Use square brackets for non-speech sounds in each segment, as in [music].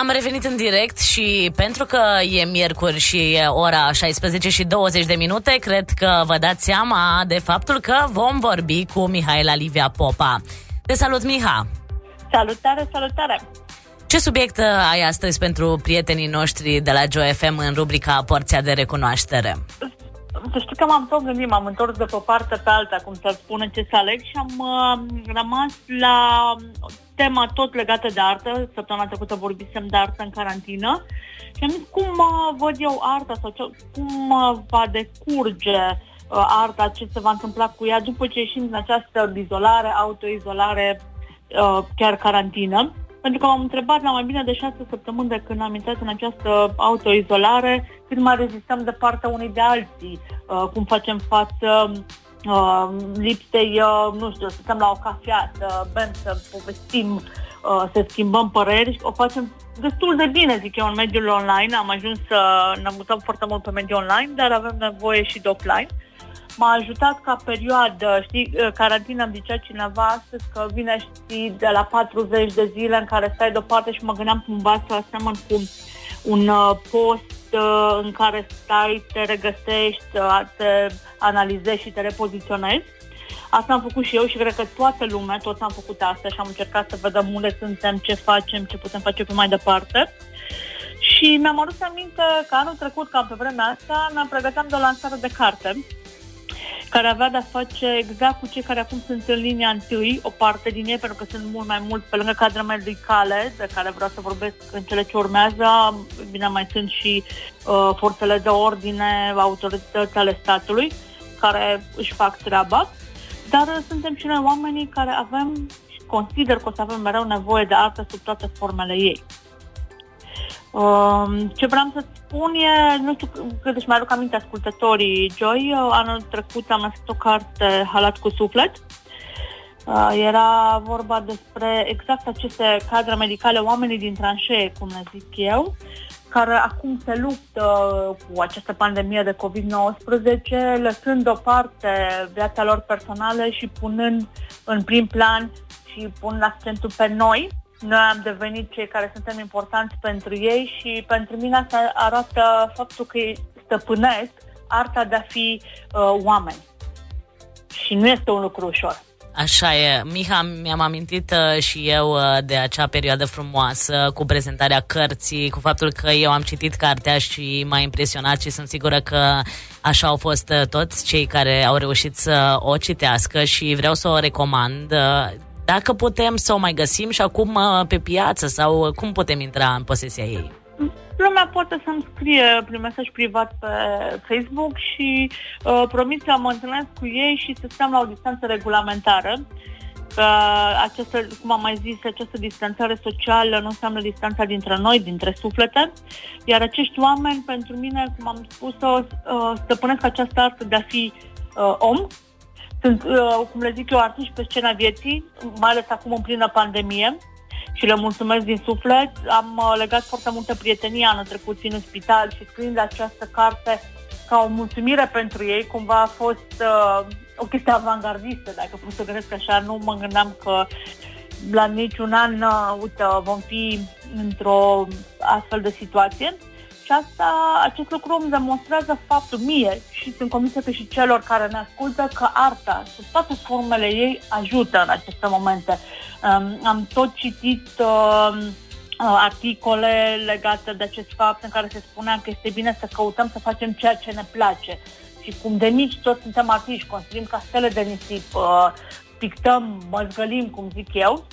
Am revenit în direct și pentru că e miercuri și e ora 16 și 20 de minute, cred că vă dați seama de faptul că vom vorbi cu Mihaela Livia Popa. Te salut, Miha! Salutare, salutare! Ce subiect ai astăzi pentru prietenii noștri de la FM în rubrica Porția de recunoaștere? Să știi că m-am tot gândit, m-am întors de pe o parte pe alta, cum să spune ce să aleg și am uh, rămas la tema tot legată de artă. Săptămâna trecută vorbisem de artă în carantină și am zis cum uh, văd eu arta sau ce, cum uh, va decurge uh, arta, ce se va întâmpla cu ea după ce ieșim din această izolare, autoizolare, uh, chiar carantină. Pentru că m-am întrebat la mai bine de șase săptămâni de când am intrat în această autoizolare, cât mai rezistăm de partea unii de alții, uh, cum facem față uh, lipsei, uh, nu știu, să stăm la o cafea, să bem, să povestim, uh, să schimbăm păreri. O facem destul de bine, zic eu, în mediul online. Am ajuns să ne mutăm foarte mult pe mediul online, dar avem nevoie și de offline. M-a ajutat ca perioadă, știi, uh, carantina îmi zicea cineva astăzi că vine, știi, de la 40 de zile în care stai deoparte și mă gândeam cumva să asemăn cu un uh, post uh, în care stai, te regăsești, uh, te analizezi și te repoziționezi. Asta am făcut și eu și cred că toată lumea, toți am făcut asta și am încercat să vedem unde suntem, ce facem, ce putem face pe mai departe. Și mi-am adus aminte că anul trecut, cam pe vremea asta, ne pregăteam de o lansare de carte care avea de-a face exact cu cei care acum sunt în linia întâi, o parte din ei, pentru că sunt mult mai mult pe lângă cadre medicale, de care vreau să vorbesc în cele ce urmează, bine, mai sunt și uh, forțele de ordine, autorități ale statului, care își fac treaba, dar uh, suntem și noi oamenii care avem și consider că o să avem mereu nevoie de artă sub toate formele ei. Um, ce vreau să spun e, nu știu cât își mai aduc aminte ascultătorii Joy, uh, anul trecut am lăsat o carte Halat cu suflet. Uh, era vorba despre exact aceste cadre medicale, oamenii din tranșee, cum le zic eu, care acum se luptă cu această pandemie de COVID-19, lăsând deoparte viața lor personală și punând în prim plan și pun accentul pe noi, noi am devenit cei care suntem importanți pentru ei și pentru mine asta arată faptul că stăpânesc arta de a fi uh, oameni. Și nu este un lucru ușor. Așa e. Miha, mi-am amintit uh, și eu uh, de acea perioadă frumoasă cu prezentarea cărții, cu faptul că eu am citit cartea și m-a impresionat și sunt sigură că așa au fost uh, toți cei care au reușit să o citească și vreau să o recomand. Uh, dacă putem să o mai găsim și acum uh, pe piață sau uh, cum putem intra în posesia ei? Lumea poate să-mi scrie prin mesaj privat pe Facebook și uh, promit să mă întâlnesc cu ei și să stăm la o distanță regulamentară. Că această, cum am mai zis, această distanțare socială nu înseamnă distanța dintre noi, dintre suflete, iar acești oameni, pentru mine, cum am spus-o, uh, stăpânesc această artă de a fi uh, om, sunt, uh, cum le zic eu, artiști pe scena vieții, mai ales acum în plină pandemie și le mulțumesc din suflet. Am uh, legat foarte multă prietenie anul trecut în spital și scriind această carte ca o mulțumire pentru ei, cumva a fost uh, o chestie avangardistă, dacă pot să gândesc așa, nu mă gândeam că la niciun an, uh, uite, vom fi într-o astfel de situație. Și asta, acest lucru îmi demonstrează faptul mie și sunt convinsă că și celor care ne ascultă că arta, sub toate formele ei, ajută în aceste momente. Um, am tot citit uh, articole legate de acest fapt în care se spunea că este bine să căutăm să facem ceea ce ne place. Și cum de mici toți suntem artiști, construim castele de nisip, uh, pictăm, măzgălim, cum zic eu,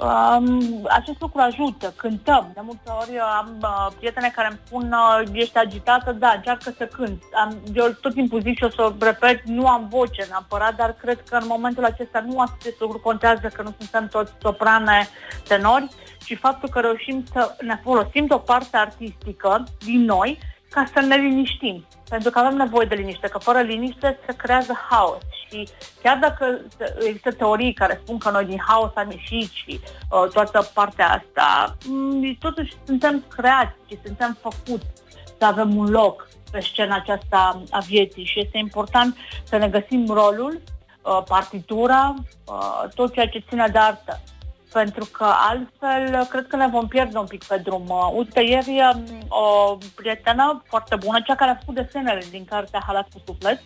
Um, acest lucru ajută, cântăm. De multe ori am uh, prietene care îmi spun uh, ești agitată, da, încearcă să cânt. Am, eu tot timpul zic și o să repet, nu am voce neapărat, dar cred că în momentul acesta nu acest lucru contează, că nu suntem toți soprane, tenori, și faptul că reușim să ne folosim de o parte artistică din noi ca să ne liniștim. Pentru că avem nevoie de liniște, că fără liniște se creează haos. Și chiar dacă există teorii care spun că noi din haos am ieșit și uh, toată partea asta, m- totuși suntem creați și suntem făcuți să avem un loc pe scena aceasta a vieții și este important să ne găsim rolul, uh, partitura, uh, tot ceea ce ține de artă pentru că altfel cred că ne vom pierde un pic pe drum. Uh, uite, ieri um, o prietenă foarte bună, cea care a făcut desenele din cartea Halat cu suflet,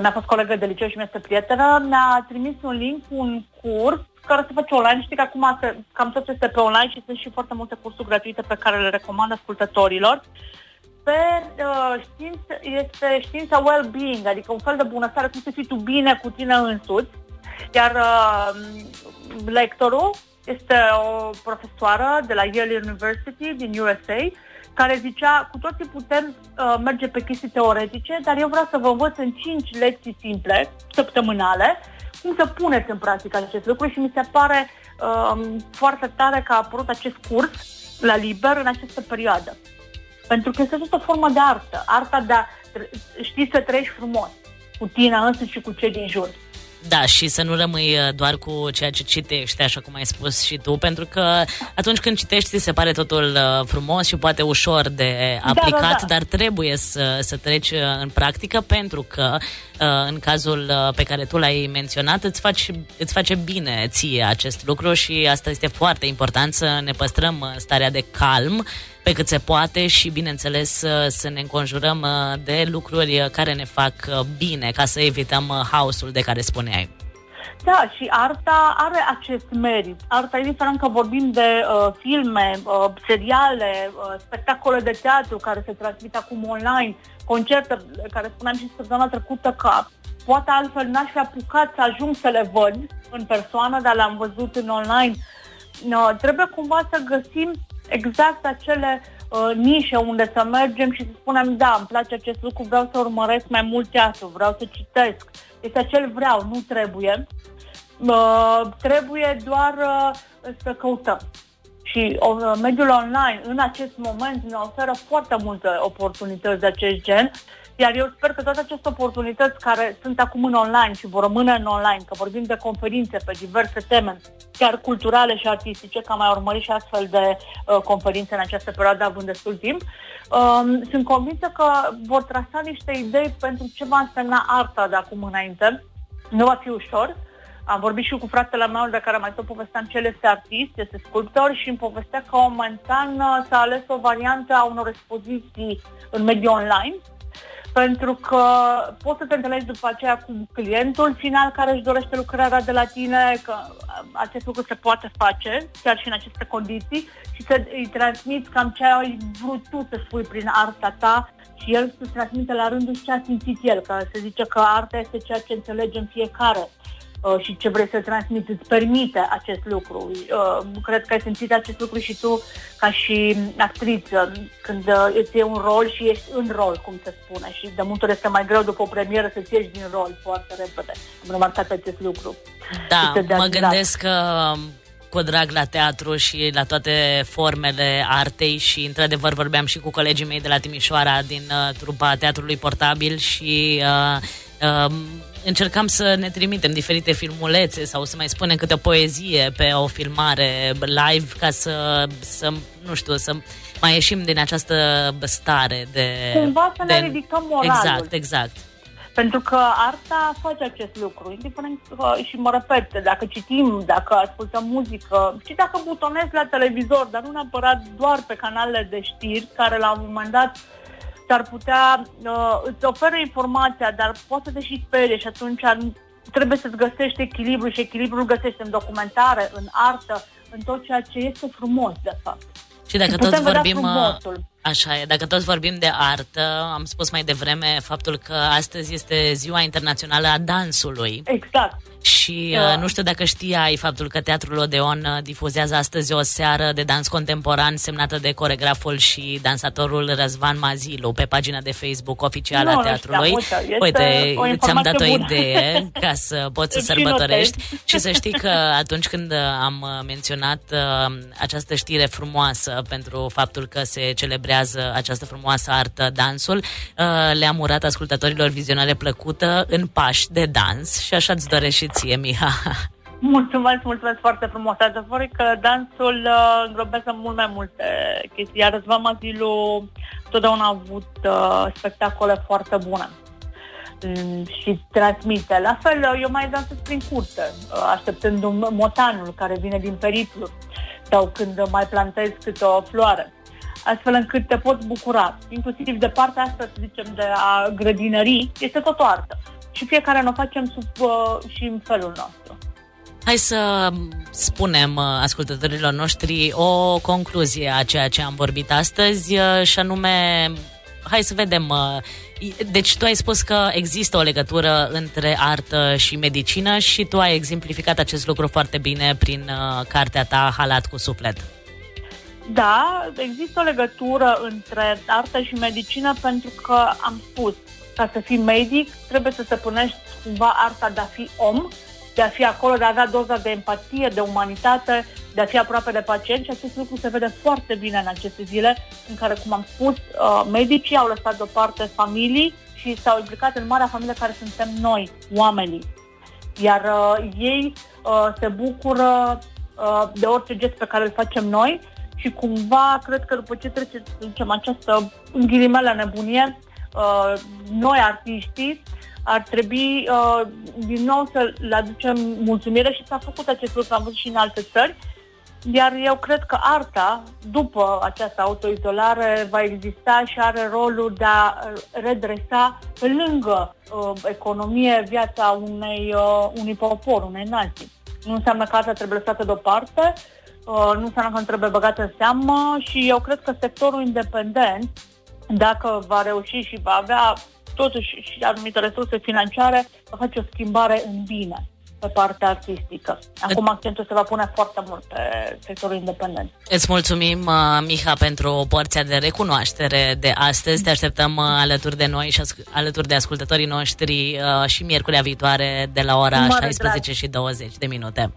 mi-a fost colegă de liceu și mi-este prietenă, mi-a trimis un link cu un curs care se face online. Știi că acum se, cam tot este pe online și sunt și foarte multe cursuri gratuite pe care le recomand ascultătorilor. Pe uh, știință, este știința well-being, adică un fel de bunăstare, cum să fii tu bine cu tine însuți. Iar uh, lectorul este o profesoară de la Yale University din USA care zicea, cu toții putem uh, merge pe chestii teoretice, dar eu vreau să vă învăț în 5 lecții simple, săptămânale, cum să puneți în practică acest lucru și mi se pare uh, foarte tare că a apărut acest curs la liber în această perioadă. Pentru că este tot o formă de artă, arta de a ști să trăiești frumos cu tine însă și cu cei din jur. Da, și să nu rămâi uh, doar cu ceea ce citești, așa cum ai spus și tu, pentru că atunci când citești ți se pare totul uh, frumos și poate ușor de aplicat, da, da, da. dar trebuie să, să treci uh, în practică pentru că în cazul pe care tu l-ai menționat îți, faci, îți face bine ție acest lucru și asta este foarte important să ne păstrăm starea de calm pe cât se poate și, bineînțeles, să ne înconjurăm de lucruri care ne fac bine, ca să evităm haosul de care spuneai. Da, și arta are acest merit. Arta, indiferent că vorbim de uh, filme, uh, seriale, uh, spectacole de teatru care se transmit acum online, concerte care spuneam și săptămâna trecută că poate altfel n-aș fi apucat să ajung să le văd în persoană, dar le-am văzut în online. No, trebuie cumva să găsim exact acele uh, nișe unde să mergem și să spunem, da, îmi place acest lucru, vreau să urmăresc mai mult teatru, vreau să citesc. Este acel vreau, nu trebuie. Uh, trebuie doar uh, să căutăm. Și uh, mediul online în acest moment ne oferă foarte multe oportunități de acest gen iar eu sper că toate aceste oportunități care sunt acum în online și vor rămâne în online, că vorbim de conferințe pe diverse teme, chiar culturale și artistice, că am mai urmărit și astfel de uh, conferințe în această perioadă având destul timp, um, sunt convinsă că vor trasa niște idei pentru ce va însemna arta de acum înainte. Nu va fi ușor, am vorbit și cu fratele meu de care mai tot povesteam ce este artist, este sculptor și îmi povestea că momentan uh, s-a ales o variantă a unor expoziții în mediul online, pentru că poți să te întâlnești după aceea cu clientul final care își dorește lucrarea de la tine, că acest lucru se poate face chiar și în aceste condiții și să îi transmiți cam ce ai vrut tu să spui prin arta ta și el să transmite la rândul ce a simțit el, că se zice că arta este ceea ce înțelegem fiecare. Uh, și ce vreți să transmiți îți permite acest lucru. Uh, cred că ai simțit acest lucru și tu ca și actriță, când uh, îți e un rol și ești în rol, cum se spune. Și de multe ori este mai greu după o premieră să-ți ieși din rol foarte repede. Am remarcat acest lucru. Da, mă gândesc că um, cu drag la teatru și la toate formele artei și într-adevăr vorbeam și cu colegii mei de la Timișoara din uh, trupa Teatrului Portabil și uh, uh, încercam să ne trimitem diferite filmulețe sau să mai spunem câte o poezie pe o filmare live ca să, să nu știu, să mai ieșim din această stare de... Cumva să de, ne ridicăm moralul. Exact, exact. Pentru că arta face acest lucru, indiferent și mă repet, dacă citim, dacă ascultăm muzică și dacă butonezi la televizor, dar nu neapărat doar pe canalele de știri, care la un moment dat uh, s-ar putea, uh, îți oferă informația, dar poate să te și sperie și atunci trebuie să-ți găsești echilibru și echilibrul găsești în documentare, în artă, în tot ceea ce este frumos, de fapt. Și dacă tot vorbim, uh, așa e, dacă tot vorbim de artă, am spus mai devreme faptul că astăzi este ziua internațională a dansului. Exact. Și uh, nu știu dacă știai faptul că Teatrul Odeon uh, difuzează astăzi o seară de dans contemporan semnată de coregraful și dansatorul Răzvan Mazilu pe pagina de Facebook oficială a teatrului. Știam, uite, Uite ți-am dat o bună. idee ca [laughs] să poți să sărbătorești și să știi că atunci când am menționat uh, această știre frumoasă pentru faptul că se celebrează această frumoasă artă, dansul, uh, le-am urat ascultătorilor vizionare plăcută în pași de dans și așa îți doresc și ție, Miha. [laughs] Mulțumesc, mulțumesc foarte frumos. Adevărul că dansul uh, îngrobează mult mai multe chestii, iar Răzvan Mazilu totdeauna a avut uh, spectacole foarte bune. mm, și transmite. La fel, eu mai dansez prin curte, așteptând un motanul care vine din periplu sau când mai plantez câte o floare astfel încât te poți bucura. Inclusiv de partea asta, să zicem, de a grădinării, este tot o artă. Și fiecare ne facem sub, uh, și în felul nostru. Hai să spunem uh, ascultătorilor noștri o concluzie a ceea ce am vorbit astăzi uh, și anume, hai să vedem, uh, deci tu ai spus că există o legătură între artă și medicină și tu ai exemplificat acest lucru foarte bine prin cartea ta Halat cu suflet. Da, există o legătură între artă și medicină pentru că am spus, ca să fii medic, trebuie să te punești cumva arta de a fi om de a fi acolo, de a avea doza de empatie, de umanitate, de a fi aproape de pacient și acest lucru se vede foarte bine în aceste zile în care, cum am spus, uh, medicii au lăsat deoparte familii și s-au implicat în marea familie care suntem noi, oamenii. Iar uh, ei uh, se bucură uh, de orice gest pe care îl facem noi și cumva cred că după ce trece, să zicem, această în ghilimele nebunie, uh, noi artiștii ar trebui uh, din nou să le aducem mulțumire și s-a făcut acest lucru, am văzut și în alte țări, iar eu cred că arta, după această autoizolare, va exista și are rolul de a redresa pe lângă uh, economie viața unei, uh, unui popor, unei nații. Nu înseamnă că arta trebuie lăsată deoparte, uh, nu înseamnă că nu trebuie băgată în seamă și eu cred că sectorul independent, dacă va reuși și va avea totuși și anumite resurse financiare, va face o schimbare în bine pe partea artistică. Acum accentul se va pune foarte mult pe sectorul independent. Îți mulțumim, uh, Miha, pentru porția de recunoaștere de astăzi. Te așteptăm uh, alături de noi și alături de ascultătorii noștri uh, și miercurea viitoare de la ora 16 și 20 de minute.